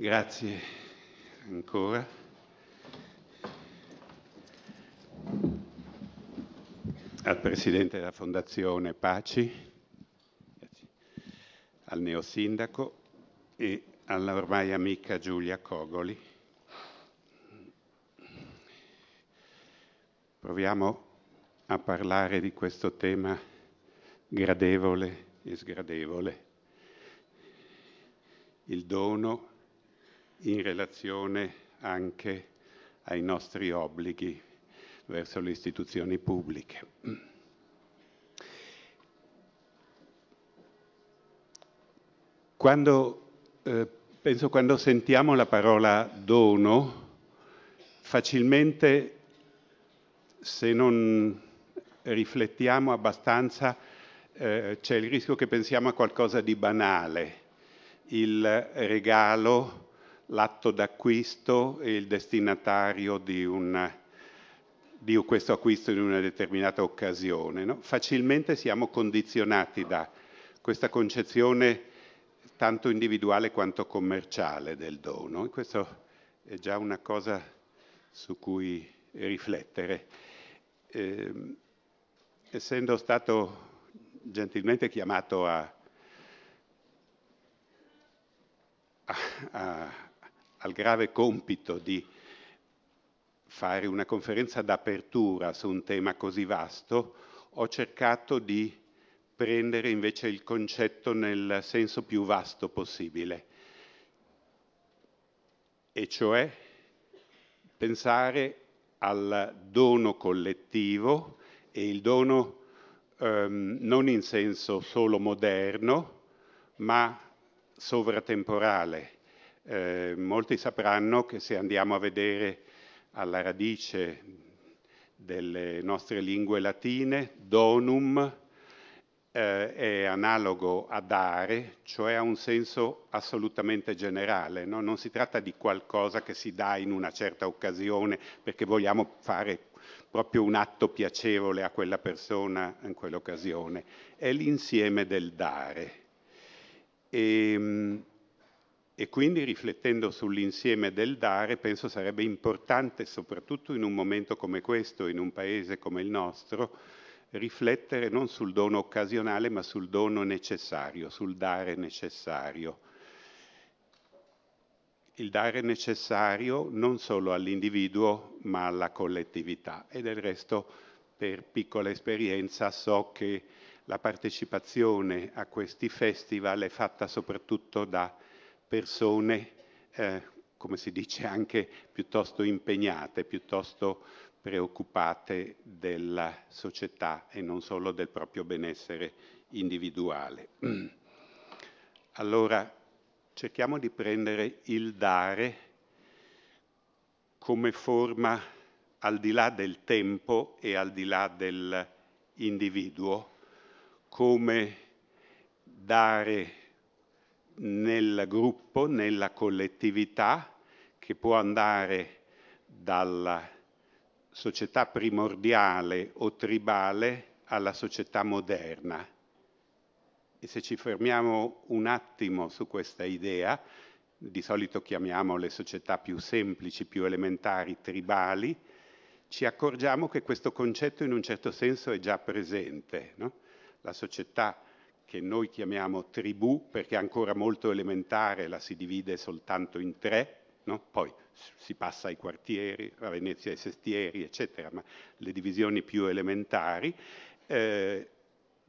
Grazie ancora. Al Presidente della Fondazione Paci, al neosindaco e alla ormai amica Giulia Cogoli. Proviamo a parlare di questo tema gradevole e sgradevole, il dono in relazione anche ai nostri obblighi verso le istituzioni pubbliche. Quando, eh, penso quando sentiamo la parola dono, facilmente se non riflettiamo abbastanza eh, c'è il rischio che pensiamo a qualcosa di banale, il regalo, l'atto d'acquisto e il destinatario di, una, di questo acquisto in una determinata occasione. No? Facilmente siamo condizionati da questa concezione tanto individuale quanto commerciale del dono e questo è già una cosa su cui riflettere eh, essendo stato gentilmente chiamato a, a, a, al grave compito di fare una conferenza d'apertura su un tema così vasto, ho cercato di prendere invece il concetto nel senso più vasto possibile, e cioè pensare al dono collettivo e il dono ehm, non in senso solo moderno, ma sovratemporale. Eh, molti sapranno che se andiamo a vedere alla radice delle nostre lingue latine, donum eh, è analogo a dare, cioè ha un senso assolutamente generale. No? Non si tratta di qualcosa che si dà in una certa occasione perché vogliamo fare proprio un atto piacevole a quella persona in quell'occasione, è l'insieme del dare. E, ehm, e quindi riflettendo sull'insieme del dare, penso sarebbe importante, soprattutto in un momento come questo, in un paese come il nostro, riflettere non sul dono occasionale, ma sul dono necessario, sul dare necessario. Il dare necessario non solo all'individuo, ma alla collettività. E del resto, per piccola esperienza, so che la partecipazione a questi festival è fatta soprattutto da persone, eh, come si dice, anche piuttosto impegnate, piuttosto preoccupate della società e non solo del proprio benessere individuale. Allora cerchiamo di prendere il dare come forma al di là del tempo e al di là dell'individuo, come dare nel gruppo, nella collettività, che può andare dalla società primordiale o tribale alla società moderna. E se ci fermiamo un attimo su questa idea, di solito chiamiamo le società più semplici, più elementari, tribali, ci accorgiamo che questo concetto in un certo senso è già presente. No? La società che noi chiamiamo tribù, perché è ancora molto elementare, la si divide soltanto in tre, no? poi si passa ai quartieri, a Venezia ai sestieri, eccetera, ma le divisioni più elementari, eh,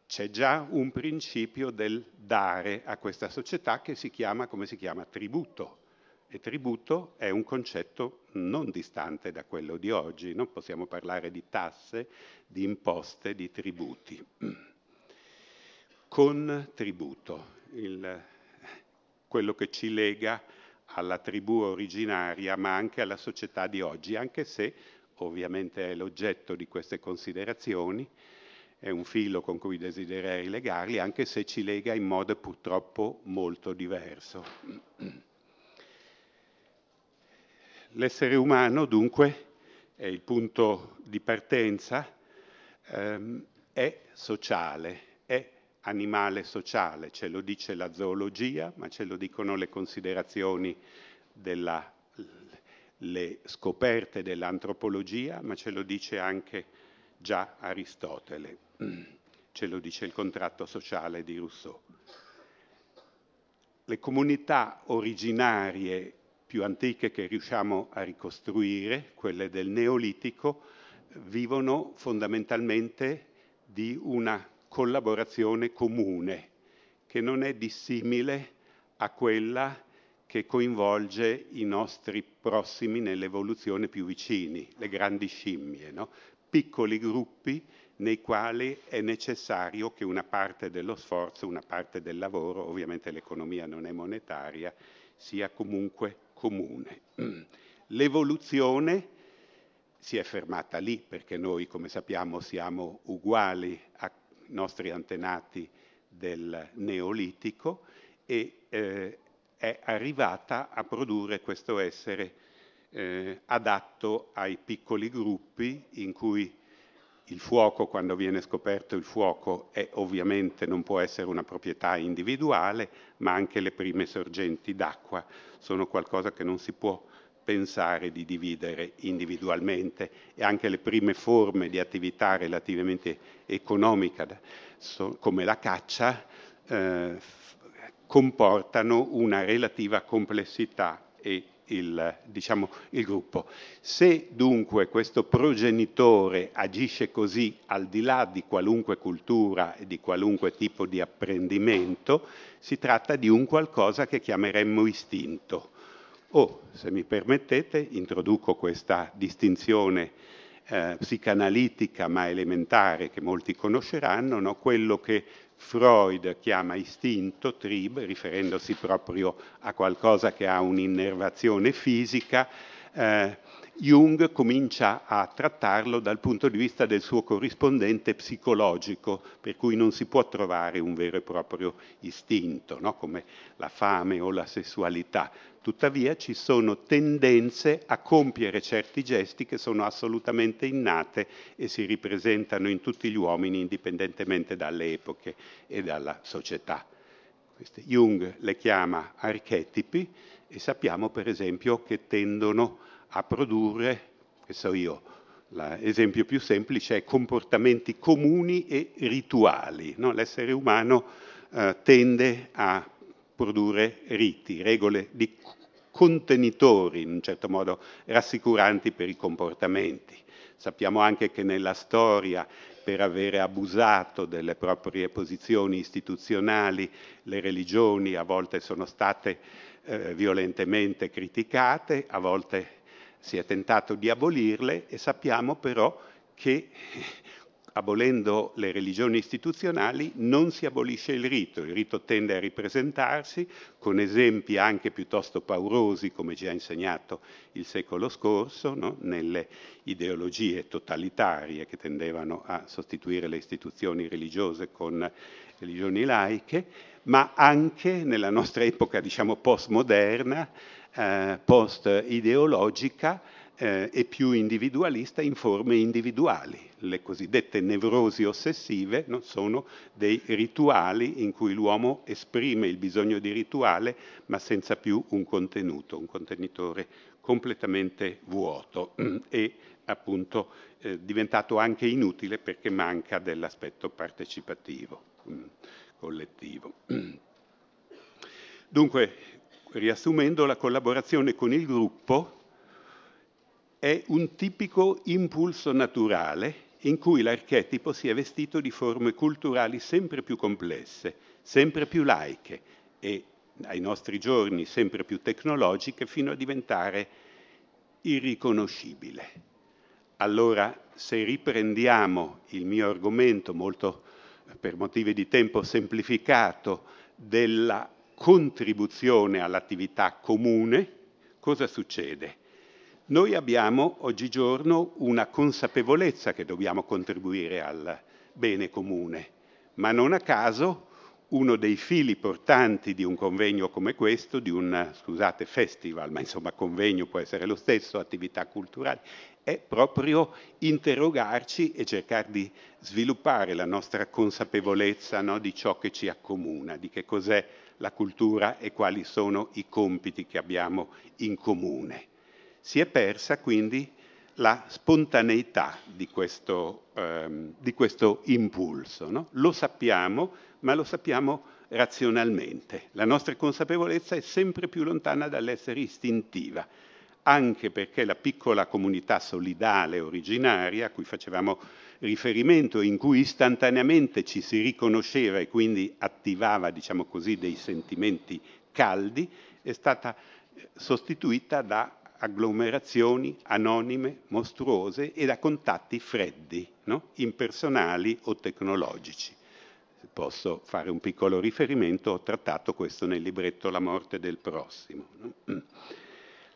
c'è già un principio del dare a questa società che si chiama, come si chiama, tributo. E tributo è un concetto non distante da quello di oggi, non possiamo parlare di tasse, di imposte, di tributi. Con tributo, il, quello che ci lega alla tribù originaria, ma anche alla società di oggi, anche se ovviamente è l'oggetto di queste considerazioni, è un filo con cui desidererei legarli, anche se ci lega in modo purtroppo molto diverso. L'essere umano, dunque, è il punto di partenza, ehm, è sociale, animale sociale, ce lo dice la zoologia, ma ce lo dicono le considerazioni delle scoperte dell'antropologia, ma ce lo dice anche già Aristotele, ce lo dice il contratto sociale di Rousseau. Le comunità originarie più antiche che riusciamo a ricostruire, quelle del Neolitico, vivono fondamentalmente di una collaborazione comune che non è dissimile a quella che coinvolge i nostri prossimi nell'evoluzione più vicini, le grandi scimmie, no? piccoli gruppi nei quali è necessario che una parte dello sforzo, una parte del lavoro, ovviamente l'economia non è monetaria, sia comunque comune. L'evoluzione si è fermata lì perché noi, come sappiamo, siamo uguali ai nostri antenati del Neolitico e eh, è arrivata a produrre questo essere eh, adatto ai piccoli gruppi in cui il fuoco, quando viene scoperto il fuoco, è, ovviamente non può essere una proprietà individuale, ma anche le prime sorgenti d'acqua sono qualcosa che non si può pensare di dividere individualmente e anche le prime forme di attività relativamente economica, come la caccia, eh, comportano una relativa complessità e il, diciamo, il gruppo. Se dunque questo progenitore agisce così al di là di qualunque cultura e di qualunque tipo di apprendimento, si tratta di un qualcosa che chiameremmo istinto. O, se mi permettete, introduco questa distinzione eh, psicanalitica ma elementare che molti conosceranno, no? quello che Freud chiama istinto, trib, riferendosi proprio a qualcosa che ha un'innervazione fisica, eh, Jung comincia a trattarlo dal punto di vista del suo corrispondente psicologico, per cui non si può trovare un vero e proprio istinto, no? come la fame o la sessualità. Tuttavia ci sono tendenze a compiere certi gesti che sono assolutamente innate e si ripresentano in tutti gli uomini indipendentemente dalle epoche e dalla società. Queste Jung le chiama archetipi e sappiamo per esempio che tendono a produrre, che so io, l'esempio più semplice è comportamenti comuni e rituali. No? L'essere umano eh, tende a produrre riti, regole di contenitori, in un certo modo rassicuranti per i comportamenti. Sappiamo anche che nella storia, per avere abusato delle proprie posizioni istituzionali, le religioni a volte sono state eh, violentemente criticate, a volte si è tentato di abolirle e sappiamo però che abolendo le religioni istituzionali non si abolisce il rito, il rito tende a ripresentarsi con esempi anche piuttosto paurosi, come ci ha insegnato il secolo scorso, no? nelle ideologie totalitarie che tendevano a sostituire le istituzioni religiose con religioni laiche, ma anche nella nostra epoca, diciamo, postmoderna, eh, post-ideologica, eh, e più individualista in forme individuali. Le cosiddette nevrosi ossessive no, sono dei rituali in cui l'uomo esprime il bisogno di rituale ma senza più un contenuto, un contenitore completamente vuoto e appunto eh, diventato anche inutile perché manca dell'aspetto partecipativo, mm, collettivo. Dunque, riassumendo, la collaborazione con il gruppo è un tipico impulso naturale in cui l'archetipo si è vestito di forme culturali sempre più complesse, sempre più laiche e ai nostri giorni sempre più tecnologiche fino a diventare irriconoscibile. Allora, se riprendiamo il mio argomento molto per motivi di tempo semplificato della contribuzione all'attività comune, cosa succede? Noi abbiamo oggigiorno una consapevolezza che dobbiamo contribuire al bene comune, ma non a caso uno dei fili portanti di un convegno come questo, di un, scusate, festival, ma insomma convegno può essere lo stesso, attività culturali, è proprio interrogarci e cercare di sviluppare la nostra consapevolezza no, di ciò che ci accomuna, di che cos'è la cultura e quali sono i compiti che abbiamo in comune. Si è persa quindi la spontaneità di questo, ehm, di questo impulso. No? Lo sappiamo, ma lo sappiamo razionalmente. La nostra consapevolezza è sempre più lontana dall'essere istintiva, anche perché la piccola comunità solidale originaria a cui facevamo riferimento, in cui istantaneamente ci si riconosceva e quindi attivava, diciamo così, dei sentimenti caldi, è stata sostituita da agglomerazioni anonime, mostruose e da contatti freddi, no? impersonali o tecnologici. Se posso fare un piccolo riferimento, ho trattato questo nel libretto La morte del prossimo. No?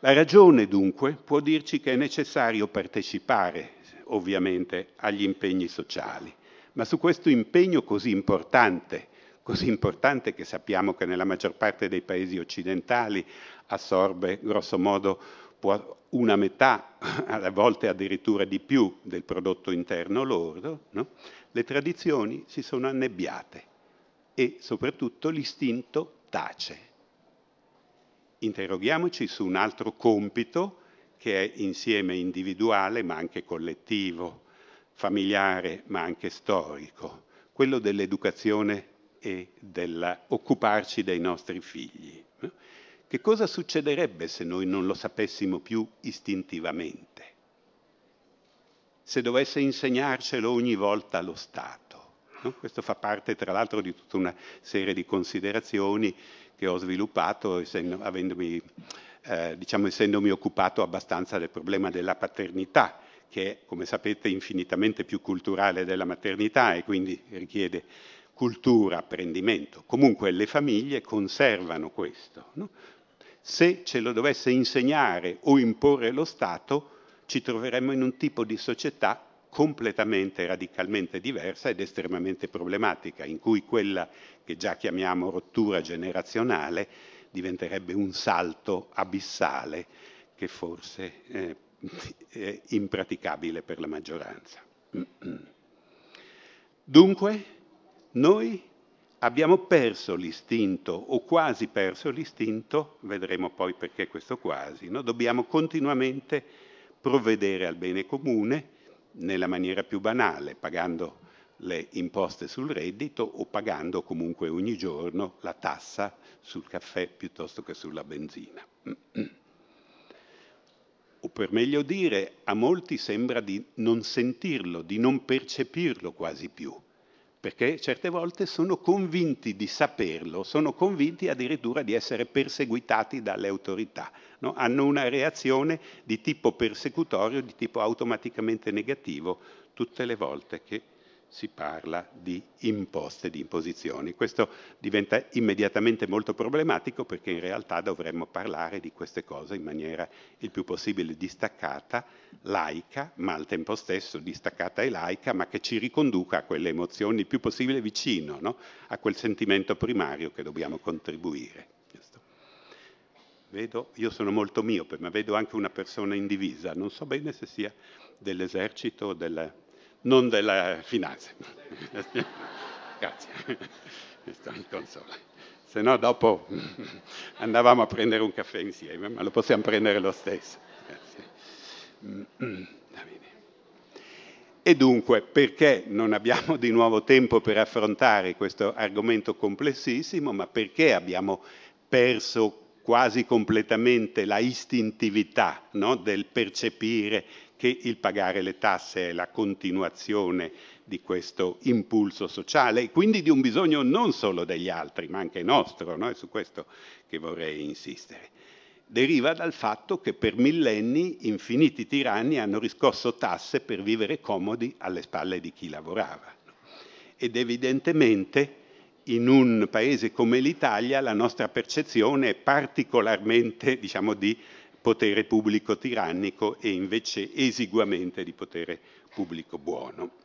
La ragione dunque può dirci che è necessario partecipare ovviamente agli impegni sociali, ma su questo impegno così importante, così importante che sappiamo che nella maggior parte dei paesi occidentali assorbe grosso modo una metà, a volte addirittura di più, del prodotto interno lordo, no? le tradizioni si sono annebbiate e soprattutto l'istinto tace. Interroghiamoci su un altro compito che è insieme individuale ma anche collettivo, familiare ma anche storico, quello dell'educazione e dell'occuparci dei nostri figli. Che cosa succederebbe se noi non lo sapessimo più istintivamente? Se dovesse insegnarcelo ogni volta lo Stato. No? Questo fa parte tra l'altro di tutta una serie di considerazioni che ho sviluppato essendo, avendomi, eh, diciamo, essendomi occupato abbastanza del problema della paternità, che è, come sapete, infinitamente più culturale della maternità e quindi richiede cultura, apprendimento. Comunque le famiglie conservano questo. No? Se ce lo dovesse insegnare o imporre lo Stato, ci troveremmo in un tipo di società completamente, radicalmente diversa ed estremamente problematica, in cui quella che già chiamiamo rottura generazionale diventerebbe un salto abissale che forse eh, è impraticabile per la maggioranza. Dunque, noi abbiamo perso l'istinto o quasi perso l'istinto, vedremo poi perché questo quasi, no? dobbiamo continuamente provvedere al bene comune nella maniera più banale, pagando le imposte sul reddito o pagando comunque ogni giorno la tassa sul caffè piuttosto che sulla benzina. o per meglio dire, a molti sembra di non sentirlo, di non percepirlo quasi più perché certe volte sono convinti di saperlo, sono convinti addirittura di essere perseguitati dalle autorità, no? hanno una reazione di tipo persecutorio, di tipo automaticamente negativo tutte le volte che si parla di imposte, di imposizioni. Questo diventa immediatamente molto problematico perché in realtà dovremmo parlare di queste cose in maniera il più possibile distaccata, laica, ma al tempo stesso distaccata e laica, ma che ci riconduca a quelle emozioni il più possibile vicino, no? a quel sentimento primario che dobbiamo contribuire. Vedo, io sono molto miope, ma vedo anche una persona indivisa, non so bene se sia dell'esercito o del non della finanza. Grazie, questo mi consola. Se no dopo andavamo a prendere un caffè insieme, ma lo possiamo prendere lo stesso. Grazie. E dunque, perché non abbiamo di nuovo tempo per affrontare questo argomento complessissimo, ma perché abbiamo perso quasi completamente la istintività no? del percepire che il pagare le tasse è la continuazione di questo impulso sociale e quindi di un bisogno non solo degli altri, ma anche nostro, no? è su questo che vorrei insistere. Deriva dal fatto che per millenni infiniti tiranni hanno riscosso tasse per vivere comodi alle spalle di chi lavorava. Ed evidentemente in un paese come l'Italia la nostra percezione è particolarmente diciamo, di potere pubblico tirannico e invece esiguamente di potere pubblico buono.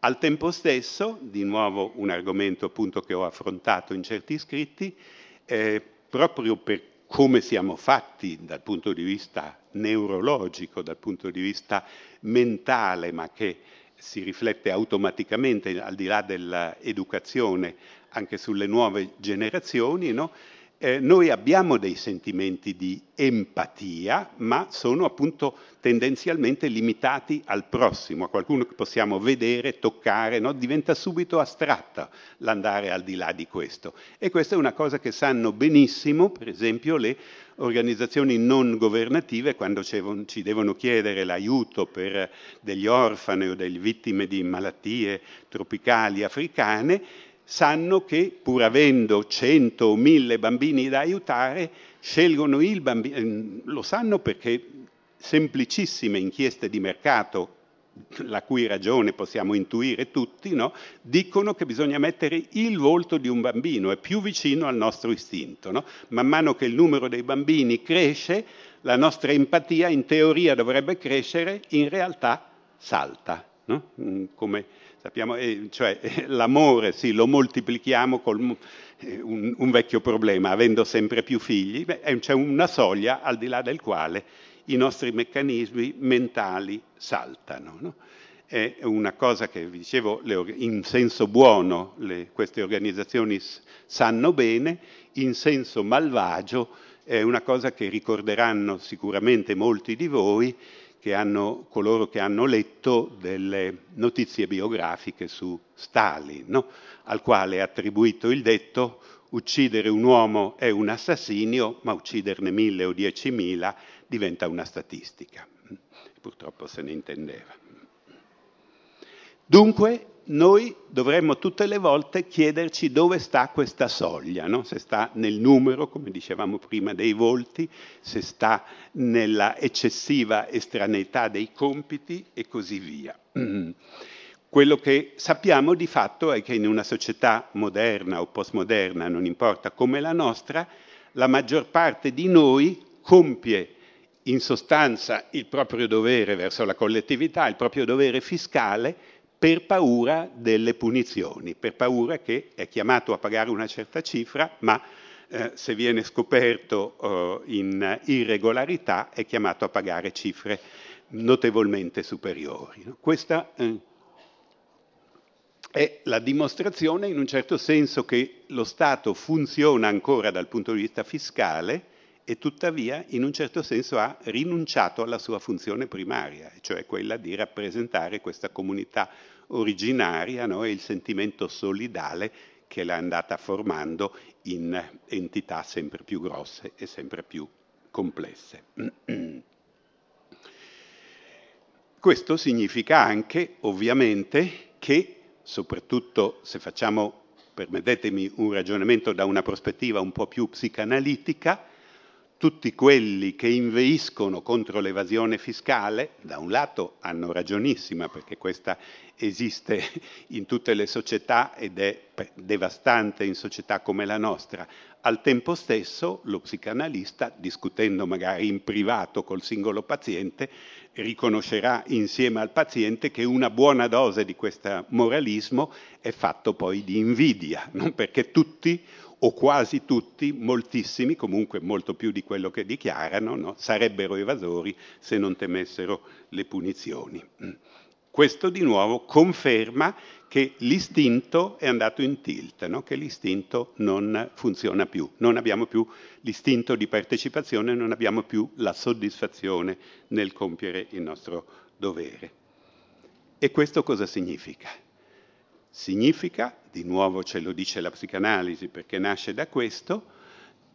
Al tempo stesso, di nuovo un argomento appunto che ho affrontato in certi scritti, eh, proprio per come siamo fatti dal punto di vista neurologico, dal punto di vista mentale, ma che si riflette automaticamente, al di là dell'educazione, anche sulle nuove generazioni, no? Eh, noi abbiamo dei sentimenti di empatia, ma sono appunto tendenzialmente limitati al prossimo, a qualcuno che possiamo vedere, toccare, no? diventa subito astratta l'andare al di là di questo. E questa è una cosa che sanno benissimo, per esempio, le organizzazioni non governative quando ci devono chiedere l'aiuto per degli orfani o delle vittime di malattie tropicali africane, sanno che pur avendo cento o mille bambini da aiutare, scelgono il bambino, ehm, lo sanno perché semplicissime inchieste di mercato, la cui ragione possiamo intuire tutti, no? dicono che bisogna mettere il volto di un bambino, è più vicino al nostro istinto. No? Man mano che il numero dei bambini cresce, la nostra empatia in teoria dovrebbe crescere, in realtà salta. No? Mm, come sappiamo, eh, cioè, l'amore sì, lo moltiplichiamo con eh, un, un, vecchio problema, avendo sempre più figli, beh, c'è una soglia al di là del quale i nostri meccanismi mentali saltano. No? È una cosa che vi dicevo, le, in senso buono le, queste organizzazioni sanno bene, in senso malvagio è una cosa che ricorderanno sicuramente molti di voi, che hanno, coloro che hanno letto delle notizie biografiche su Stalin, no? al quale è attribuito il detto uccidere un uomo è un assassinio, ma ucciderne mille o diecimila diventa una statistica. Purtroppo se ne intendeva. Dunque noi dovremmo tutte le volte chiederci dove sta questa soglia, no? se sta nel numero, come dicevamo prima, dei volti, se sta nella eccessiva estraneità dei compiti e così via. Quello che sappiamo di fatto è che in una società moderna o postmoderna, non importa come la nostra, la maggior parte di noi compie in sostanza il proprio dovere verso la collettività, il proprio dovere fiscale, per paura delle punizioni, per paura che è chiamato a pagare una certa cifra, ma eh, se viene scoperto eh, in irregolarità è chiamato a pagare cifre notevolmente superiori. No? Questa eh, è la dimostrazione in un certo senso che lo Stato funziona ancora dal punto di vista fiscale e tuttavia in un certo senso ha rinunciato alla sua funzione primaria, cioè quella di rappresentare questa comunità originaria no? e il sentimento solidale che l'ha andata formando in entità sempre più grosse e sempre più complesse. Questo significa anche, ovviamente, che, soprattutto se facciamo, permettetemi, un ragionamento da una prospettiva un po' più psicanalitica, tutti quelli che inveiscono contro l'evasione fiscale, da un lato hanno ragionissima perché questa esiste in tutte le società ed è devastante in società come la nostra, al tempo stesso lo psicanalista, discutendo magari in privato col singolo paziente, riconoscerà insieme al paziente che una buona dose di questo moralismo è fatto poi di invidia, non perché tutti o quasi tutti, moltissimi, comunque molto più di quello che dichiarano, no? sarebbero evasori se non temessero le punizioni. Questo di nuovo conferma che l'istinto è andato in tilt, no? che l'istinto non funziona più, non abbiamo più l'istinto di partecipazione, non abbiamo più la soddisfazione nel compiere il nostro dovere. E questo cosa significa? Significa, di nuovo ce lo dice la psicanalisi perché nasce da questo,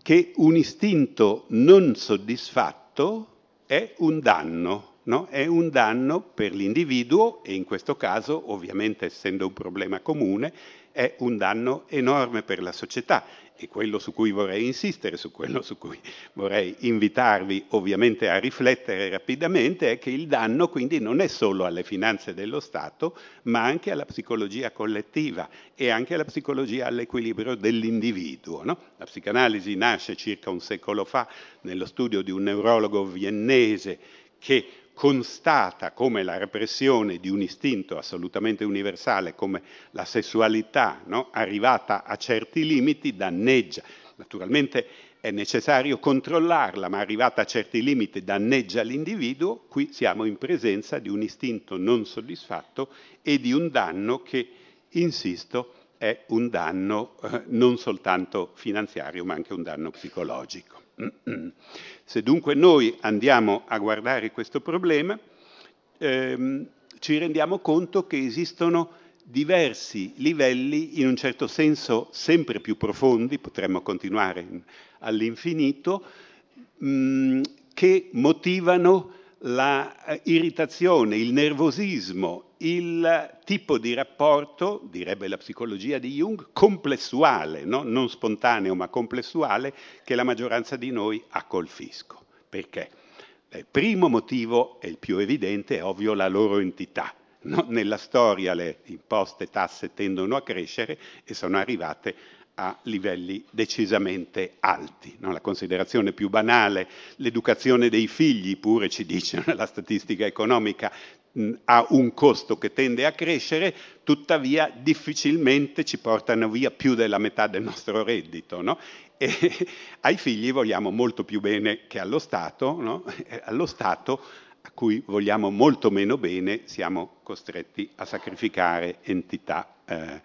che un istinto non soddisfatto è un danno, no? è un danno per l'individuo e in questo caso, ovviamente essendo un problema comune, è un danno enorme per la società e quello su cui vorrei insistere, su quello su cui vorrei invitarvi ovviamente a riflettere rapidamente, è che il danno quindi non è solo alle finanze dello Stato, ma anche alla psicologia collettiva e anche alla psicologia all'equilibrio dell'individuo. No? La psicanalisi nasce circa un secolo fa nello studio di un neurologo viennese che constata come la repressione di un istinto assolutamente universale come la sessualità, no? arrivata a certi limiti, danneggia. Naturalmente è necessario controllarla, ma arrivata a certi limiti danneggia l'individuo, qui siamo in presenza di un istinto non soddisfatto e di un danno che, insisto, è un danno eh, non soltanto finanziario, ma anche un danno psicologico. Se dunque noi andiamo a guardare questo problema, ehm, ci rendiamo conto che esistono diversi livelli, in un certo senso sempre più profondi, potremmo continuare all'infinito, mh, che motivano la eh, irritazione, il nervosismo, il tipo di rapporto, direbbe la psicologia di Jung, complessuale, no? non spontaneo ma complessuale, che la maggioranza di noi ha col fisco. Perché? Il primo motivo, e il più evidente, è ovvio la loro entità. No? Nella storia le imposte tasse tendono a crescere e sono arrivate a livelli decisamente alti. No? La considerazione più banale, l'educazione dei figli, pure ci dice la statistica economica, ha un costo che tende a crescere, tuttavia difficilmente ci portano via più della metà del nostro reddito. No? E ai figli vogliamo molto più bene che allo Stato, no? allo Stato a cui vogliamo molto meno bene siamo costretti a sacrificare entità eh,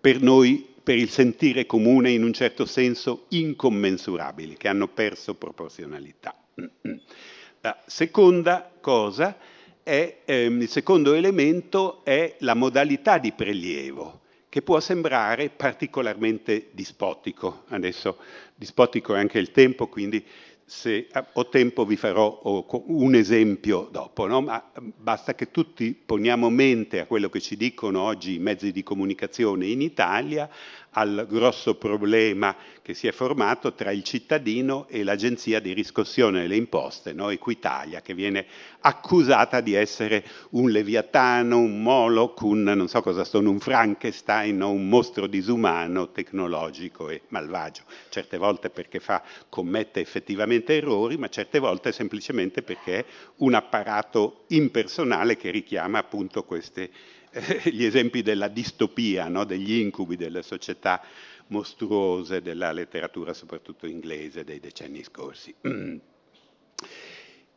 per noi per il sentire comune in un certo senso incommensurabili, che hanno perso proporzionalità. La seconda cosa è, ehm, il secondo elemento è la modalità di prelievo, che può sembrare particolarmente dispotico. Adesso dispotico è anche il tempo, quindi se ho tempo vi farò un esempio dopo, no? ma basta che tutti poniamo mente a quello che ci dicono oggi i mezzi di comunicazione in Italia, al grosso problema che si è formato tra il cittadino e l'agenzia di riscossione delle imposte, no? Equitalia, che viene accusata di essere un leviatano, un Moloch, un non so cosa sono, un Frankenstein, no? un mostro disumano, tecnologico e malvagio. Certe volte perché fa, commette effettivamente errori, ma certe volte semplicemente perché è un apparato impersonale che richiama appunto queste gli esempi della distopia, no? degli incubi delle società mostruose della letteratura, soprattutto inglese, dei decenni scorsi.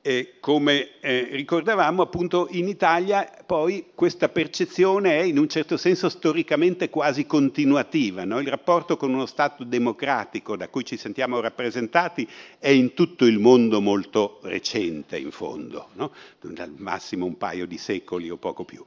E come eh, ricordavamo, appunto in Italia poi questa percezione è in un certo senso storicamente quasi continuativa. No? Il rapporto con uno Stato democratico da cui ci sentiamo rappresentati è in tutto il mondo molto recente, in fondo, no? al massimo un paio di secoli o poco più.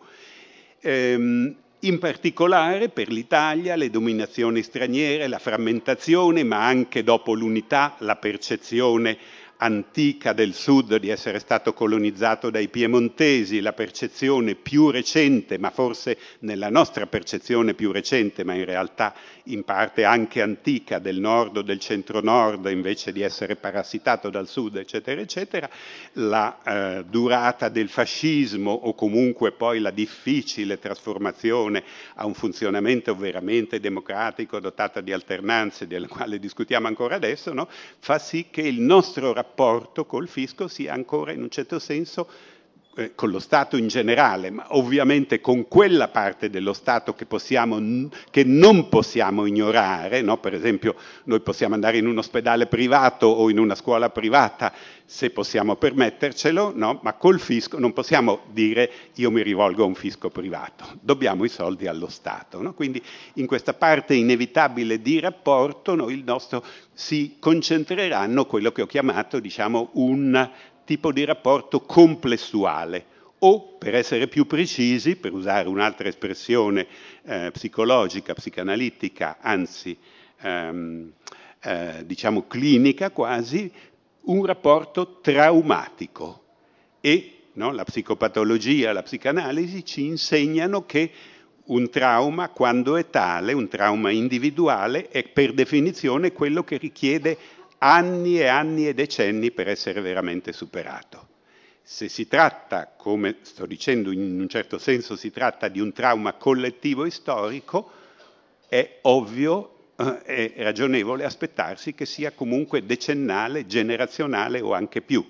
Ehm, in particolare per l'Italia le dominazioni straniere, la frammentazione, ma anche dopo l'unità la percezione antica del sud di essere stato colonizzato dai piemontesi, la percezione più recente, ma forse nella nostra percezione più recente, ma in realtà in parte anche antica del nord o del centro-nord, invece di essere parassitato dal sud, eccetera, eccetera, la eh, durata del fascismo o comunque poi la difficile trasformazione a un funzionamento veramente democratico, dotato di alternanze, delle quali discutiamo ancora adesso, no? fa sì che il nostro rapporto rapporto col fisco sia ancora in un certo senso con lo Stato in generale, ma ovviamente con quella parte dello Stato che, possiamo, che non possiamo ignorare, no? per esempio noi possiamo andare in un ospedale privato o in una scuola privata se possiamo permettercelo, no? ma col fisco non possiamo dire io mi rivolgo a un fisco privato, dobbiamo i soldi allo Stato. No? Quindi in questa parte inevitabile di rapporto no, il nostro si concentreranno quello che ho chiamato diciamo, un tipo di rapporto complessuale o, per essere più precisi, per usare un'altra espressione eh, psicologica, psicanalitica, anzi ehm, eh, diciamo clinica quasi, un rapporto traumatico. E no, la psicopatologia, la psicanalisi ci insegnano che un trauma, quando è tale, un trauma individuale, è per definizione quello che richiede anni e anni e decenni per essere veramente superato. Se si tratta, come sto dicendo in un certo senso, si tratta di un trauma collettivo e storico, è ovvio eh, è ragionevole aspettarsi che sia comunque decennale, generazionale o anche più.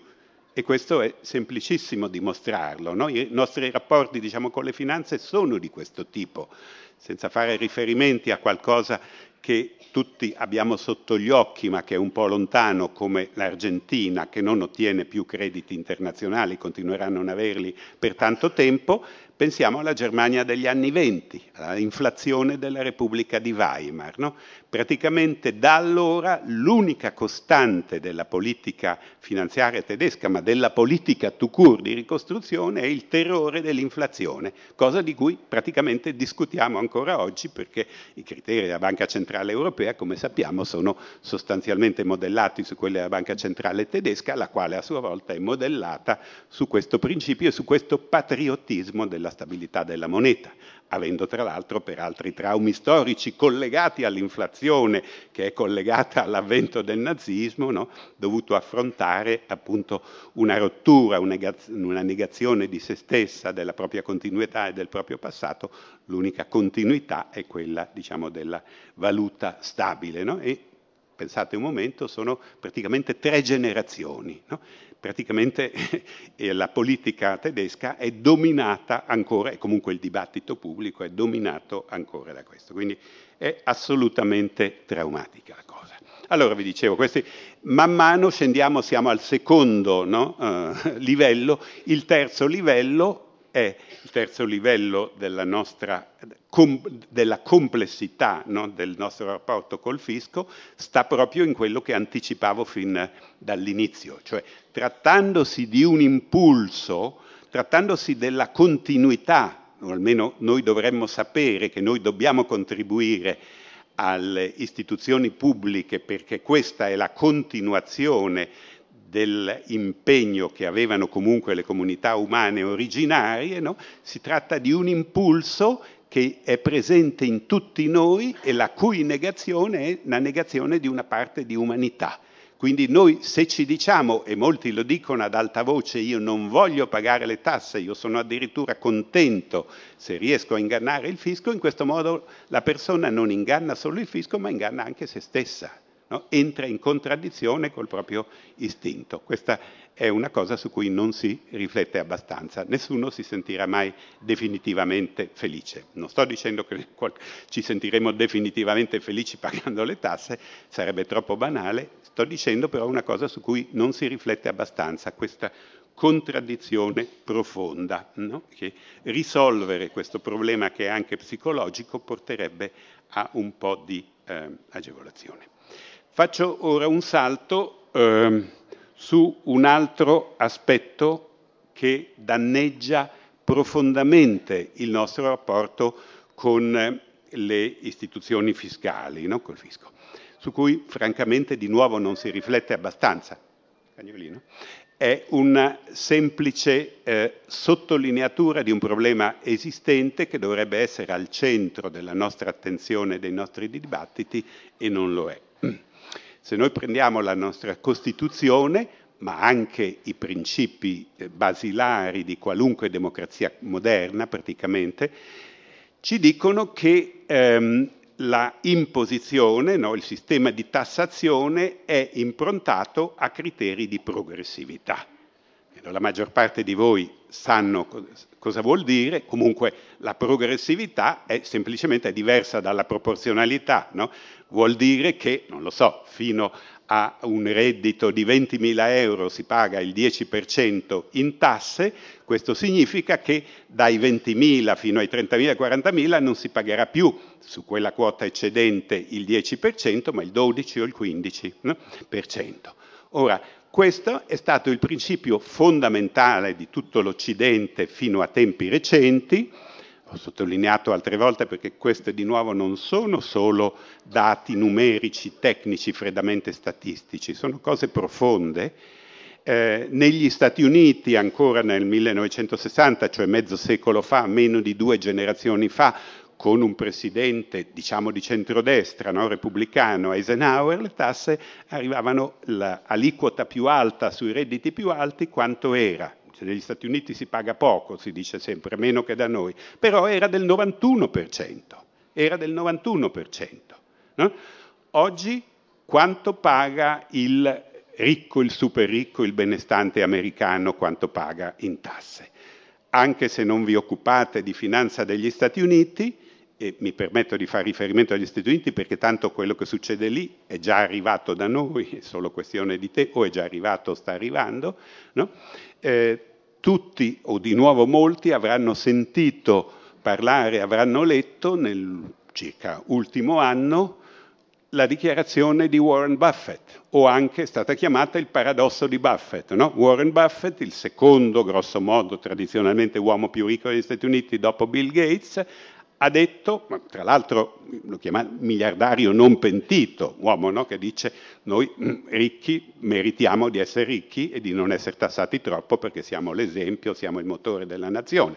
E questo è semplicissimo dimostrarlo. No? I nostri rapporti diciamo, con le finanze sono di questo tipo senza fare riferimenti a qualcosa che tutti abbiamo sotto gli occhi, ma che è un po' lontano, come l'Argentina, che non ottiene più crediti internazionali, continuerà a non averli per tanto tempo, pensiamo alla Germania degli anni venti, all'inflazione della Repubblica di Weimar. No? Praticamente da allora l'unica costante della politica finanziaria tedesca, ma della politica tout court di ricostruzione, è il terrore dell'inflazione, cosa di cui praticamente discutiamo ancora oggi perché i criteri della Banca Centrale Europea, come sappiamo, sono sostanzialmente modellati su quelli della Banca Centrale Tedesca, la quale a sua volta è modellata su questo principio e su questo patriottismo della stabilità della moneta avendo tra l'altro per altri traumi storici collegati all'inflazione che è collegata all'avvento del nazismo, no? dovuto affrontare appunto una rottura, una negazione di se stessa, della propria continuità e del proprio passato, l'unica continuità è quella diciamo, della valuta stabile. No? E pensate un momento, sono praticamente tre generazioni. No? Praticamente la politica tedesca è dominata ancora, e comunque il dibattito pubblico è dominato ancora da questo. Quindi è assolutamente traumatica la cosa. Allora vi dicevo, questi, man mano scendiamo, siamo al secondo no? uh, livello, il terzo livello è il terzo livello della, nostra, com, della complessità no, del nostro rapporto col fisco, sta proprio in quello che anticipavo fin dall'inizio, cioè trattandosi di un impulso, trattandosi della continuità, o almeno noi dovremmo sapere che noi dobbiamo contribuire alle istituzioni pubbliche perché questa è la continuazione dell'impegno che avevano comunque le comunità umane originarie, no? si tratta di un impulso che è presente in tutti noi e la cui negazione è la negazione di una parte di umanità. Quindi noi se ci diciamo, e molti lo dicono ad alta voce, io non voglio pagare le tasse, io sono addirittura contento se riesco a ingannare il fisco, in questo modo la persona non inganna solo il fisco, ma inganna anche se stessa no? entra in contraddizione col proprio istinto. Questa è una cosa su cui non si riflette abbastanza. Nessuno si sentirà mai definitivamente felice. Non sto dicendo che ci sentiremo definitivamente felici pagando le tasse, sarebbe troppo banale, sto dicendo però una cosa su cui non si riflette abbastanza, questa contraddizione profonda, no? che risolvere questo problema che è anche psicologico porterebbe a un po' di eh, agevolazione. Faccio ora un salto eh, su un altro aspetto che danneggia profondamente il nostro rapporto con le istituzioni fiscali, no? col fisco, su cui francamente di nuovo non si riflette abbastanza. Cagnolino. È una semplice eh, sottolineatura di un problema esistente che dovrebbe essere al centro della nostra attenzione e dei nostri dibattiti e non lo è. Se noi prendiamo la nostra Costituzione, ma anche i principi eh, basilari di qualunque democrazia moderna praticamente, ci dicono che ehm, la imposizione, no, il sistema di tassazione è improntato a criteri di progressività. La maggior parte di voi sanno cosa vuol dire, comunque la progressività è semplicemente diversa dalla proporzionalità, no? vuol dire che, non lo so, fino a un reddito di 20.000 euro si paga il 10% in tasse, questo significa che dai 20.000 fino ai 30.000 40.000 non si pagherà più su quella quota eccedente il 10%, ma il 12 o il 15%. No? Ora, questo è stato il principio fondamentale di tutto l'Occidente fino a tempi recenti, ho sottolineato altre volte perché queste di nuovo non sono solo dati numerici, tecnici, freddamente statistici, sono cose profonde. Eh, negli Stati Uniti, ancora nel 1960, cioè mezzo secolo fa, meno di due generazioni fa, con un presidente, diciamo di centrodestra, no, repubblicano, Eisenhower, le tasse arrivavano l'aliquota più alta sui redditi più alti quanto era cioè, negli Stati Uniti si paga poco, si dice sempre, meno che da noi, però era del 91%, era del 91%. No? Oggi quanto paga il ricco, il super ricco, il benestante americano, quanto paga in tasse? Anche se non vi occupate di finanza degli Stati Uniti, e mi permetto di fare riferimento agli Stati Uniti perché tanto quello che succede lì è già arrivato da noi, è solo questione di te, o è già arrivato o sta arrivando, no? eh, tutti o di nuovo molti avranno sentito parlare, avranno letto nel circa ultimo anno la dichiarazione di Warren Buffett, o anche è stata chiamata il paradosso di Buffett. No? Warren Buffett, il secondo, grosso modo, tradizionalmente uomo più ricco degli Stati Uniti dopo Bill Gates, ha detto, tra l'altro lo chiama miliardario non pentito, uomo no? che dice noi mm, ricchi meritiamo di essere ricchi e di non essere tassati troppo perché siamo l'esempio, siamo il motore della nazione.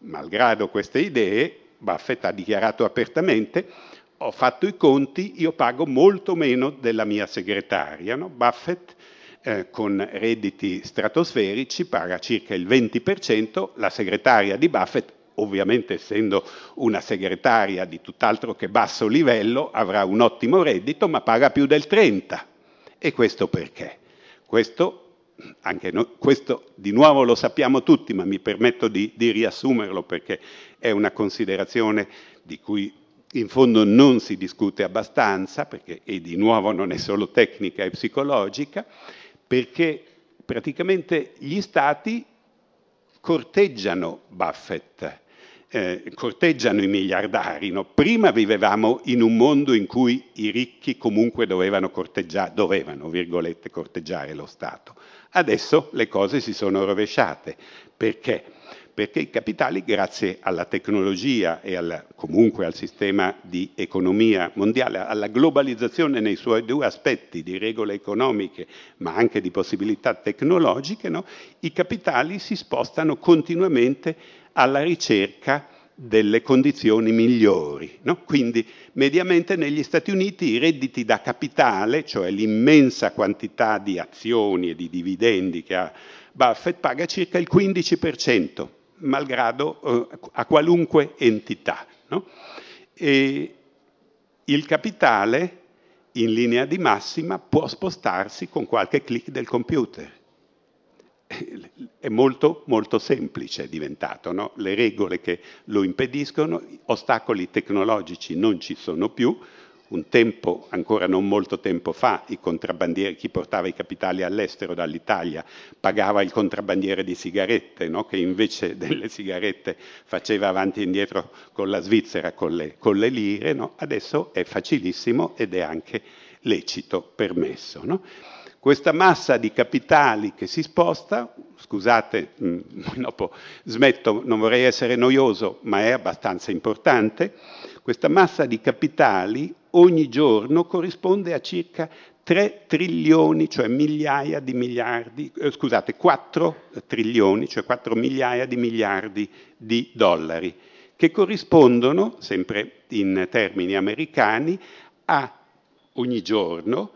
Malgrado queste idee, Buffett ha dichiarato apertamente ho fatto i conti, io pago molto meno della mia segretaria. No? Buffett eh, con redditi stratosferici paga circa il 20%, la segretaria di Buffett ovviamente essendo una segretaria di tutt'altro che basso livello, avrà un ottimo reddito, ma paga più del 30. E questo perché? Questo, noi, questo di nuovo lo sappiamo tutti, ma mi permetto di, di riassumerlo perché è una considerazione di cui in fondo non si discute abbastanza, perché e di nuovo non è solo tecnica e psicologica, perché praticamente gli stati corteggiano Buffett eh, corteggiano i miliardari. No? Prima vivevamo in un mondo in cui i ricchi comunque dovevano corteggiare, dovevano, corteggiare lo Stato. Adesso le cose si sono rovesciate. Perché? Perché i capitali, grazie alla tecnologia e al, comunque al sistema di economia mondiale, alla globalizzazione nei suoi due aspetti, di regole economiche ma anche di possibilità tecnologiche, no? i capitali si spostano continuamente alla ricerca delle condizioni migliori. No? Quindi mediamente negli Stati Uniti i redditi da capitale, cioè l'immensa quantità di azioni e di dividendi che ha Buffett, paga circa il 15%, malgrado eh, a qualunque entità. No? il capitale, in linea di massima, può spostarsi con qualche clic del computer è molto, molto semplice diventato, no? le regole che lo impediscono, ostacoli tecnologici non ci sono più, un tempo, ancora non molto tempo fa, i contrabbandieri, chi portava i capitali all'estero dall'Italia pagava il contrabbandiere di sigarette, no? che invece delle sigarette faceva avanti e indietro con la Svizzera, con le, con le lire, no? adesso è facilissimo ed è anche lecito, permesso. No? Questa massa di capitali che si sposta, scusate, mm, dopo smetto, non vorrei essere noioso, ma è abbastanza importante, questa massa di capitali ogni giorno corrisponde a circa 3 trilioni, cioè migliaia di miliardi, eh, scusate, 4 trilioni, cioè 4 migliaia di miliardi di dollari, che corrispondono, sempre in termini americani, a ogni giorno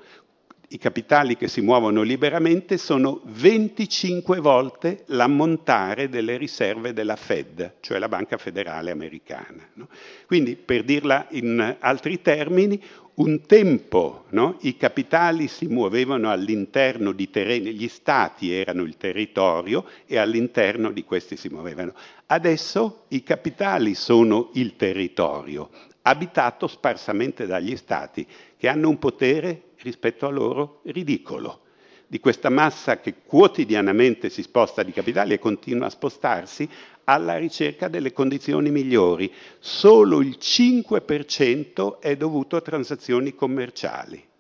i capitali che si muovono liberamente sono 25 volte l'ammontare delle riserve della Fed, cioè la Banca Federale Americana. No? Quindi, per dirla in altri termini, un tempo no? i capitali si muovevano all'interno di terreni, gli stati erano il territorio e all'interno di questi si muovevano. Adesso i capitali sono il territorio, abitato sparsamente dagli stati, che hanno un potere rispetto a loro ridicolo, di questa massa che quotidianamente si sposta di capitali e continua a spostarsi alla ricerca delle condizioni migliori. Solo il 5% è dovuto a transazioni commerciali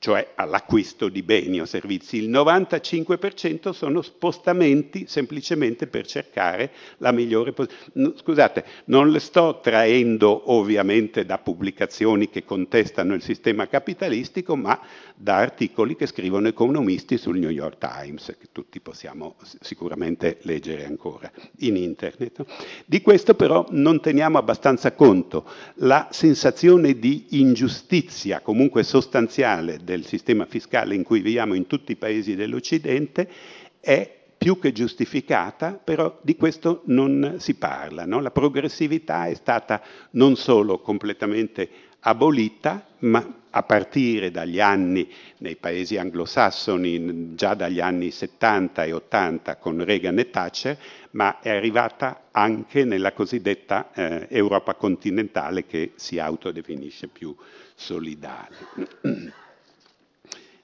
cioè all'acquisto di beni o servizi. Il 95% sono spostamenti semplicemente per cercare la migliore posizione. Scusate, non le sto traendo ovviamente da pubblicazioni che contestano il sistema capitalistico, ma da articoli che scrivono economisti sul New York Times, che tutti possiamo sicuramente leggere ancora in internet. Di questo però non teniamo abbastanza conto. La sensazione di ingiustizia, comunque sostanziale, del sistema fiscale in cui viviamo in tutti i paesi dell'Occidente è più che giustificata, però di questo non si parla. No? La progressività è stata non solo completamente abolita, ma a partire dagli anni nei paesi anglosassoni, già dagli anni 70 e 80 con Reagan e Thatcher, ma è arrivata anche nella cosiddetta eh, Europa continentale che si autodefinisce più solidale.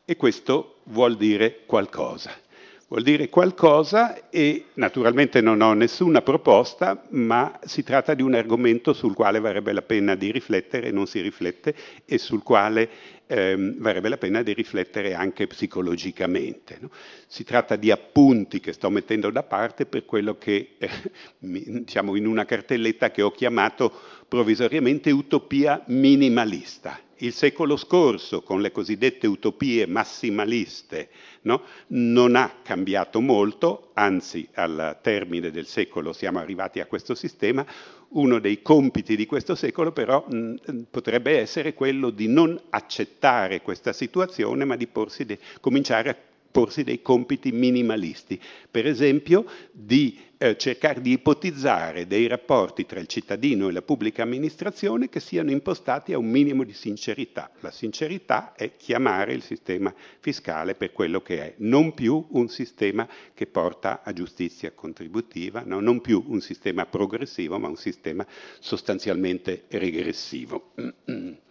E questo vuol dire qualcosa vuol dire qualcosa e naturalmente non ho nessuna proposta, ma si tratta di un argomento sul quale varrebbe la pena di riflettere, non si riflette, e sul quale ehm, varrebbe la pena di riflettere anche psicologicamente. No? Si tratta di appunti che sto mettendo da parte per quello che, eh, diciamo, in una cartelletta che ho chiamato provvisoriamente utopia minimalista. Il secolo scorso, con le cosiddette utopie massimaliste, no? non ha cambiato molto, anzi al termine del secolo siamo arrivati a questo sistema. Uno dei compiti di questo secolo però mh, potrebbe essere quello di non accettare questa situazione, ma di de- cominciare a porsi dei compiti minimalisti, per esempio di eh, cercare di ipotizzare dei rapporti tra il cittadino e la pubblica amministrazione che siano impostati a un minimo di sincerità. La sincerità è chiamare il sistema fiscale per quello che è, non più un sistema che porta a giustizia contributiva, no? non più un sistema progressivo, ma un sistema sostanzialmente regressivo.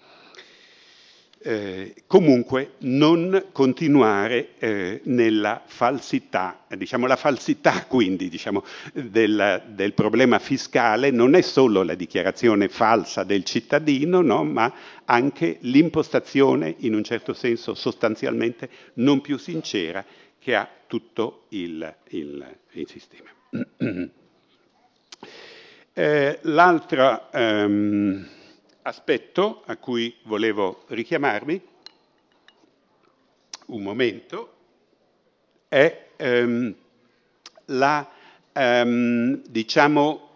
eh, comunque non continuare eh, nella falsità, diciamo la falsità quindi diciamo, del, del, problema fiscale non è solo la dichiarazione falsa del cittadino, no, ma anche l'impostazione in un certo senso sostanzialmente non più sincera che ha tutto il, il, il sistema. eh, l'altra ehm, aspetto a cui volevo richiamarmi, un momento, è ehm, la, ehm, diciamo,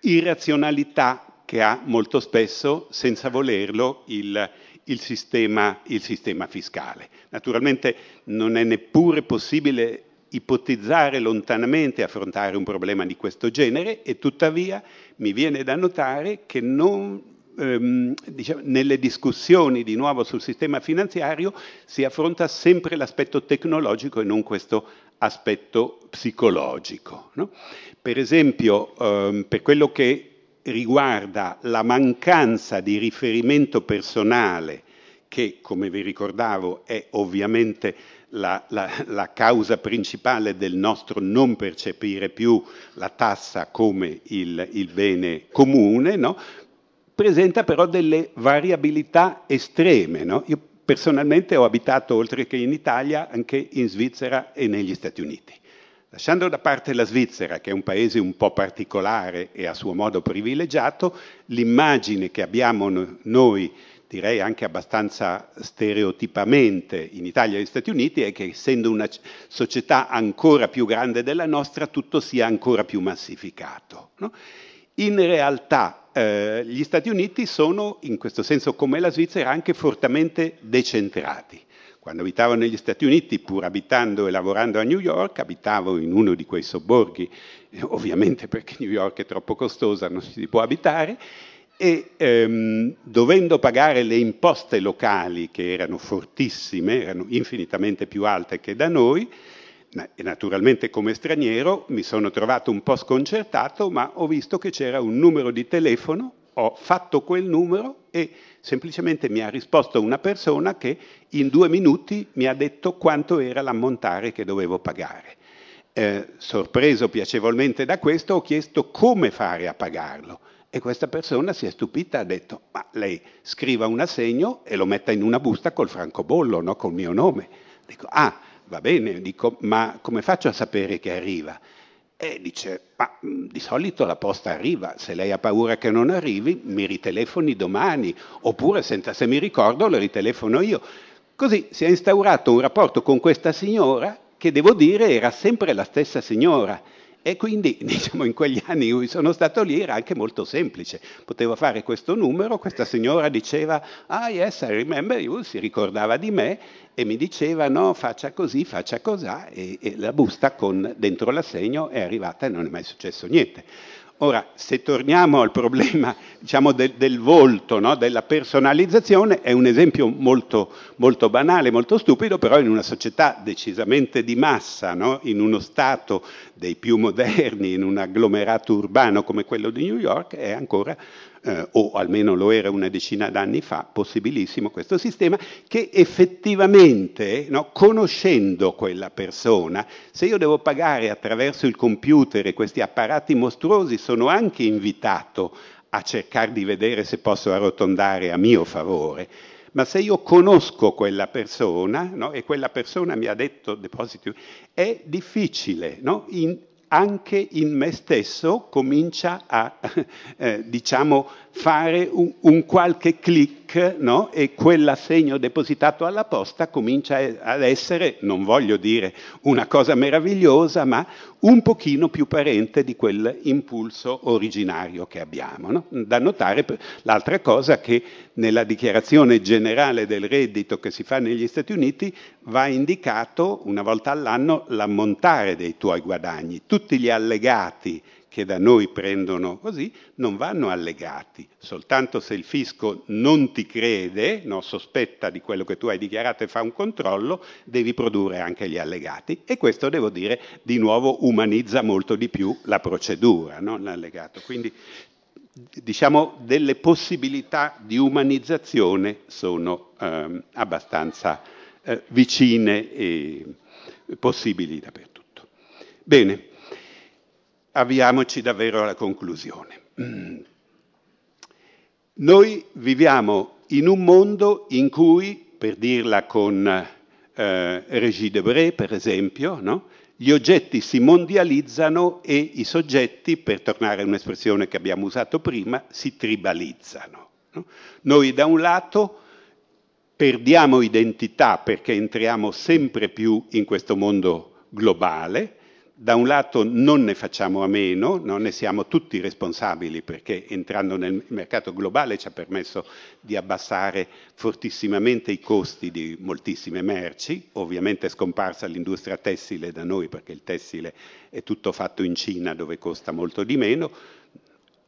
irrazionalità che ha molto spesso, senza volerlo, il, il, sistema, il sistema fiscale. Naturalmente non è neppure possibile ipotizzare lontanamente affrontare un problema di questo genere e tuttavia mi viene da notare che non, ehm, diciamo, nelle discussioni di nuovo sul sistema finanziario si affronta sempre l'aspetto tecnologico e non questo aspetto psicologico. No? Per esempio, ehm, per quello che riguarda la mancanza di riferimento personale, che come vi ricordavo è ovviamente la, la, la, causa principale del nostro non percepire più la tassa come il, il bene comune, no? presenta però delle variabilità estreme. No? Io personalmente ho abitato, oltre che in Italia, anche in Svizzera e negli Stati Uniti. Lasciando da parte la Svizzera, che è un paese un po' particolare e a suo modo privilegiato, l'immagine che abbiamo noi direi anche abbastanza stereotipamente in Italia e negli Stati Uniti è che essendo una società ancora più grande della nostra tutto sia ancora più massificato. No? In realtà eh, gli Stati Uniti sono in questo senso come la Svizzera anche fortemente decentrati. Quando abitavo negli Stati Uniti, pur abitando e lavorando a New York, abitavo in uno di quei sobborghi, ovviamente perché New York è troppo costosa, non si può abitare, e ehm, dovendo pagare le imposte locali che erano fortissime, erano infinitamente più alte che da noi, e naturalmente come straniero mi sono trovato un po' sconcertato, ma ho visto che c'era un numero di telefono, ho fatto quel numero e semplicemente mi ha risposto una persona che in due minuti mi ha detto quanto era l'ammontare che dovevo pagare. Eh, sorpreso piacevolmente da questo, ho chiesto come fare a pagarlo e questa persona si è stupita, ha detto, ma lei scriva un assegno e lo metta in una busta col francobollo, no? col mio nome. Dico, ah, va bene, dico, ma come faccio a sapere che arriva? E dice, ma mm, di solito la posta arriva, se lei ha paura che non arrivi, mi ritelefoni domani, oppure senza se mi ricordo lo ritelefono io. Così si è instaurato un rapporto con questa signora che devo dire era sempre la stessa signora e quindi, diciamo, in quegli anni in cui sono stato lì era anche molto semplice. Potevo fare questo numero, questa signora diceva, ah yes, I remember you, si ricordava di me e mi diceva, no, faccia così, faccia così, e, e la busta con dentro l'assegno è arrivata e non è mai successo niente. Ora, se torniamo al problema diciamo, del, del, volto, no? della personalizzazione, è un esempio molto, molto, banale, molto stupido, però in una società decisamente di massa, no? in uno Stato dei più moderni, in un agglomerato urbano come quello di New York, è ancora eh, o almeno lo era una decina d'anni fa, possibilissimo questo sistema, che effettivamente, no, conoscendo quella persona, se io devo pagare attraverso il computer questi apparati mostruosi, sono anche invitato a cercare di vedere se posso arrotondare a mio favore. Ma se io conosco quella persona no, e quella persona mi ha detto deposito, è difficile no, in, anche in me stesso comincia a, eh, diciamo, fare un, un qualche click no? e quell'assegno depositato alla posta comincia ad essere, non voglio dire una cosa meravigliosa, ma un pochino più parente di quell'impulso originario che abbiamo. No? Da notare l'altra cosa che nella dichiarazione generale del reddito che si fa negli Stati Uniti va indicato una volta all'anno l'ammontare dei tuoi guadagni. Tutti gli allegati che da noi prendono così, non vanno allegati. Soltanto se il fisco non ti crede, no, sospetta di quello che tu hai dichiarato e fa un controllo, devi produrre anche gli allegati. E questo, devo dire, di nuovo umanizza molto di più la procedura, no, l'allegato. Quindi, diciamo, delle possibilità di umanizzazione sono ehm, abbastanza eh, vicine e possibili dappertutto. Bene avviamoci davvero alla conclusione. Noi viviamo in un mondo in cui, per dirla con eh, Régis Debray, per esempio, no? gli oggetti si mondializzano e i soggetti, per tornare a un'espressione che abbiamo usato prima, si tribalizzano. No? Noi da un lato perdiamo identità perché entriamo sempre più in questo mondo globale, da un lato non ne facciamo a meno, non ne siamo tutti responsabili perché entrando nel mercato globale ci ha permesso di abbassare fortissimamente i costi di moltissime merci, ovviamente è scomparsa l'industria tessile da noi perché il tessile è tutto fatto in Cina dove costa molto di meno,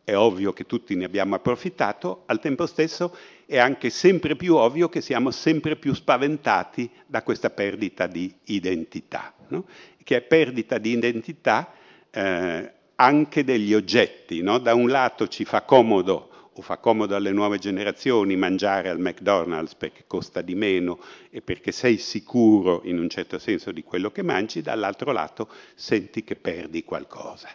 è ovvio che tutti ne abbiamo approfittato, al tempo stesso è anche sempre più ovvio che siamo sempre più spaventati da questa perdita di identità, no? Che è perdita di identità eh, anche degli oggetti. No? Da un lato ci fa comodo o fa comodo alle nuove generazioni mangiare al McDonald's perché costa di meno e perché sei sicuro in un certo senso di quello che mangi, dall'altro lato senti che perdi qualcosa.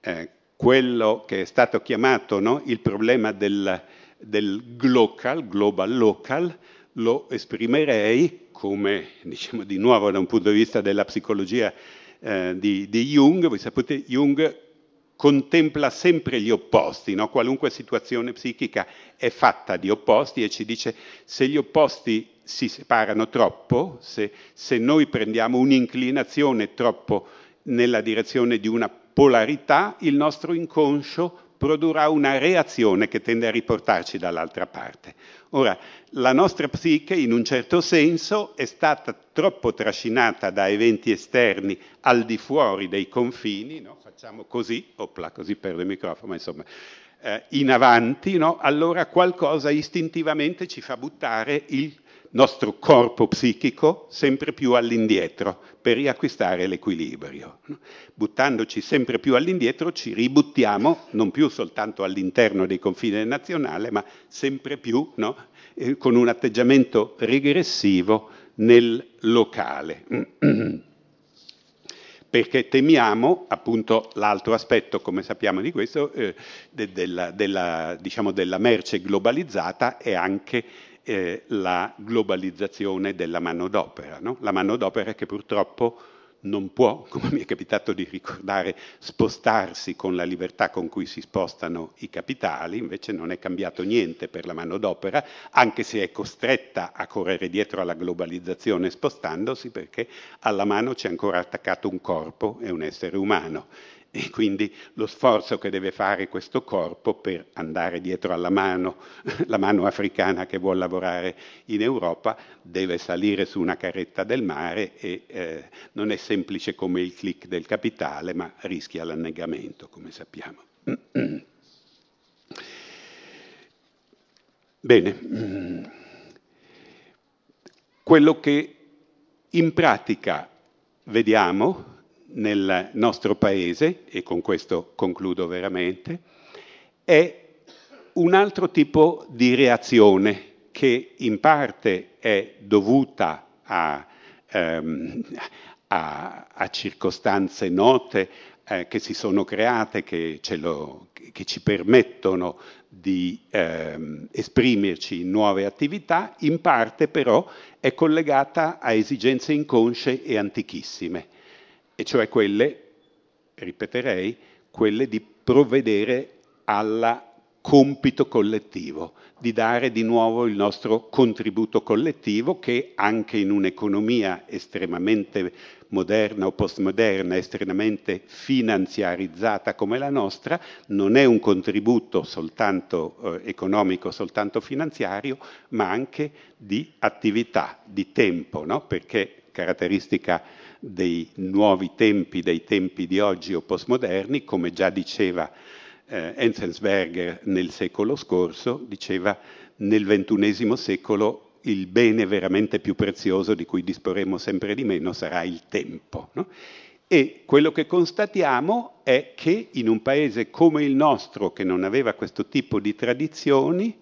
Eh, quello che è stato chiamato no, il problema del, del local, global local, lo esprimerei come, diciamo di nuovo da un punto di vista della psicologia eh, di, di, Jung, voi sapete Jung contempla sempre gli opposti, no? qualunque situazione psichica è fatta di opposti e ci dice se gli opposti si separano troppo, se, se noi prendiamo un'inclinazione troppo nella direzione di una polarità, il nostro inconscio produrrà una reazione che tende a riportarci dall'altra parte. Ora, la nostra psiche, in un certo senso, è stata troppo trascinata da eventi esterni al di fuori dei confini, no? facciamo così, opla, così perdo il microfono, ma insomma, eh, in avanti, no? allora qualcosa istintivamente ci fa buttare il nostro corpo psichico sempre più all'indietro per riacquistare l'equilibrio. Buttandoci sempre più all'indietro ci ributtiamo non più soltanto all'interno dei confini del nazionale, ma sempre più no? eh, con un atteggiamento regressivo nel locale. Perché temiamo, appunto, l'altro aspetto, come sappiamo di questo, eh, de, della, della, diciamo, della merce globalizzata è anche eh, la globalizzazione della manodopera, no? la manodopera che purtroppo non può, come mi è capitato di ricordare, spostarsi con la libertà con cui si spostano i capitali, invece non è cambiato niente per la manodopera, anche se è costretta a correre dietro alla globalizzazione spostandosi, perché alla mano c'è ancora attaccato un corpo e un essere umano e quindi lo sforzo che deve fare questo corpo per andare dietro alla mano, la mano africana che vuole lavorare in Europa, deve salire su una carretta del mare e eh, non è semplice come il click del capitale, ma rischia l'annegamento, come sappiamo. Bene, quello che in pratica vediamo nel nostro paese, e con questo concludo veramente, è un altro tipo di reazione che in parte è dovuta a, ehm, a, a circostanze note eh, che si sono create, che, lo, che ci permettono di ehm, esprimerci in nuove attività, in parte però è collegata a esigenze inconsce e antichissime, e cioè quelle, ripeterei, quelle di provvedere alla compito collettivo, di dare di nuovo il nostro contributo collettivo che anche in un'economia estremamente moderna o postmoderna, estremamente finanziarizzata come la nostra, non è un contributo soltanto eh, economico, soltanto finanziario, ma anche di attività, di tempo, no? perché caratteristica dei nuovi tempi, dei tempi di oggi o postmoderni, come già diceva eh, Enzensberger nel secolo scorso, diceva nel ventunesimo secolo il bene veramente più prezioso di cui disporremo sempre di meno sarà il tempo. No? E quello che constatiamo è che in un paese come il nostro, che non aveva questo tipo di tradizioni,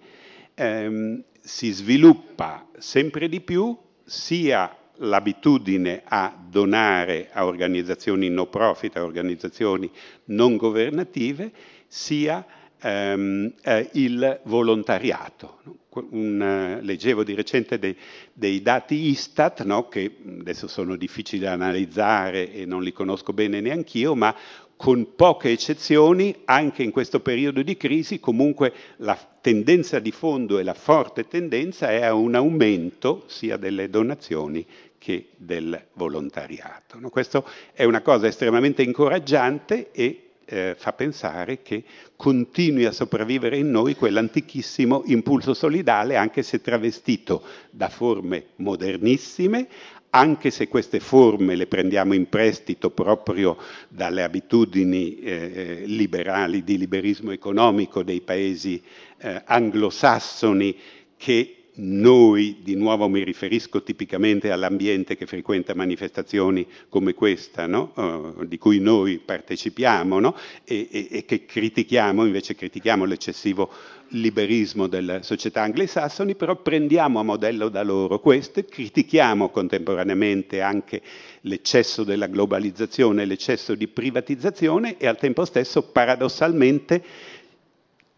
ehm, si sviluppa sempre di più sia l'abitudine a donare a organizzazioni no profit, a organizzazioni non governative, sia ehm, eh, il volontariato. Un, uh, leggevo di recente dei, dei dati Istat, no, che adesso sono difficili da analizzare e non li conosco bene neanch'io, ma con poche eccezioni, anche in questo periodo di crisi, comunque la tendenza di fondo e la forte tendenza è a un aumento sia delle donazioni che del volontariato. No? Questo è una cosa estremamente incoraggiante e eh, fa pensare che continui a sopravvivere in noi quell'antichissimo impulso solidale, anche se travestito da forme modernissime, anche se queste forme le prendiamo in prestito proprio dalle abitudini eh, liberali di liberismo economico dei paesi eh, anglosassoni che noi, di nuovo mi riferisco tipicamente all'ambiente che frequenta manifestazioni come questa, no? uh, di cui noi partecipiamo no? e, e, e, che critichiamo, invece critichiamo l'eccessivo liberismo delle società anglosassoni, però prendiamo a modello da loro queste, critichiamo contemporaneamente anche l'eccesso della globalizzazione, l'eccesso di privatizzazione e al tempo stesso paradossalmente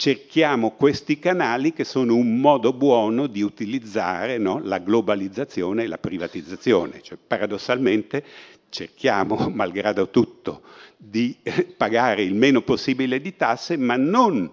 cerchiamo questi canali che sono un modo buono di utilizzare no, la globalizzazione e la privatizzazione. Cioè, paradossalmente cerchiamo, malgrado tutto, di pagare il meno possibile di tasse, ma non,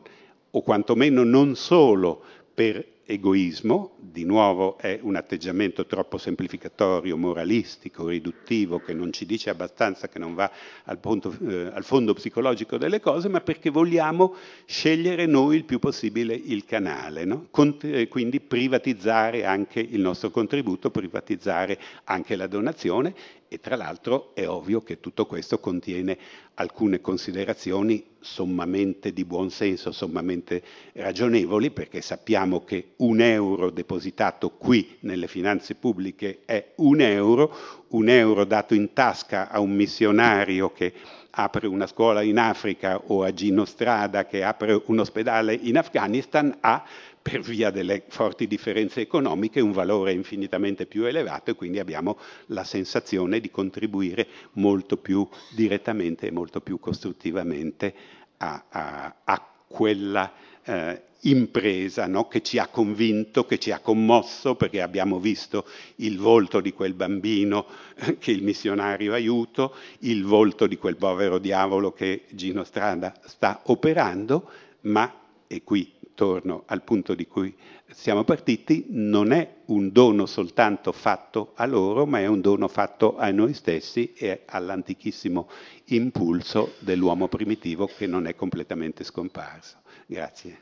o quantomeno non solo per egoismo, di nuovo è un atteggiamento troppo semplificatorio, moralistico, riduttivo, che non ci dice abbastanza, che non va al, punto, eh, al fondo psicologico delle cose, ma perché vogliamo scegliere noi il più possibile il canale, no? Cont- eh, quindi privatizzare anche il nostro contributo, privatizzare anche la donazione e tra l'altro è ovvio che tutto questo contiene alcune considerazioni sommamente di buon senso, sommamente ragionevoli, perché sappiamo che un euro depositato qui nelle finanze pubbliche è un euro, un euro dato in tasca a un missionario che apre una scuola in Africa o a Gino Strada che apre un ospedale in Afghanistan ha per via delle forti differenze economiche un valore infinitamente più elevato e quindi abbiamo la sensazione di contribuire molto più direttamente e molto più costruttivamente a, a, a quella eh, impresa no? che ci ha convinto, che ci ha commosso perché abbiamo visto il volto di quel bambino eh, che il missionario aiuto, il volto di quel povero diavolo che Gino Strada sta operando, ma, e qui torno al punto di cui siamo partiti, non è un dono soltanto fatto a loro, ma è un dono fatto a noi stessi e all'antichissimo impulso dell'uomo primitivo che non è completamente scomparso. Grazie.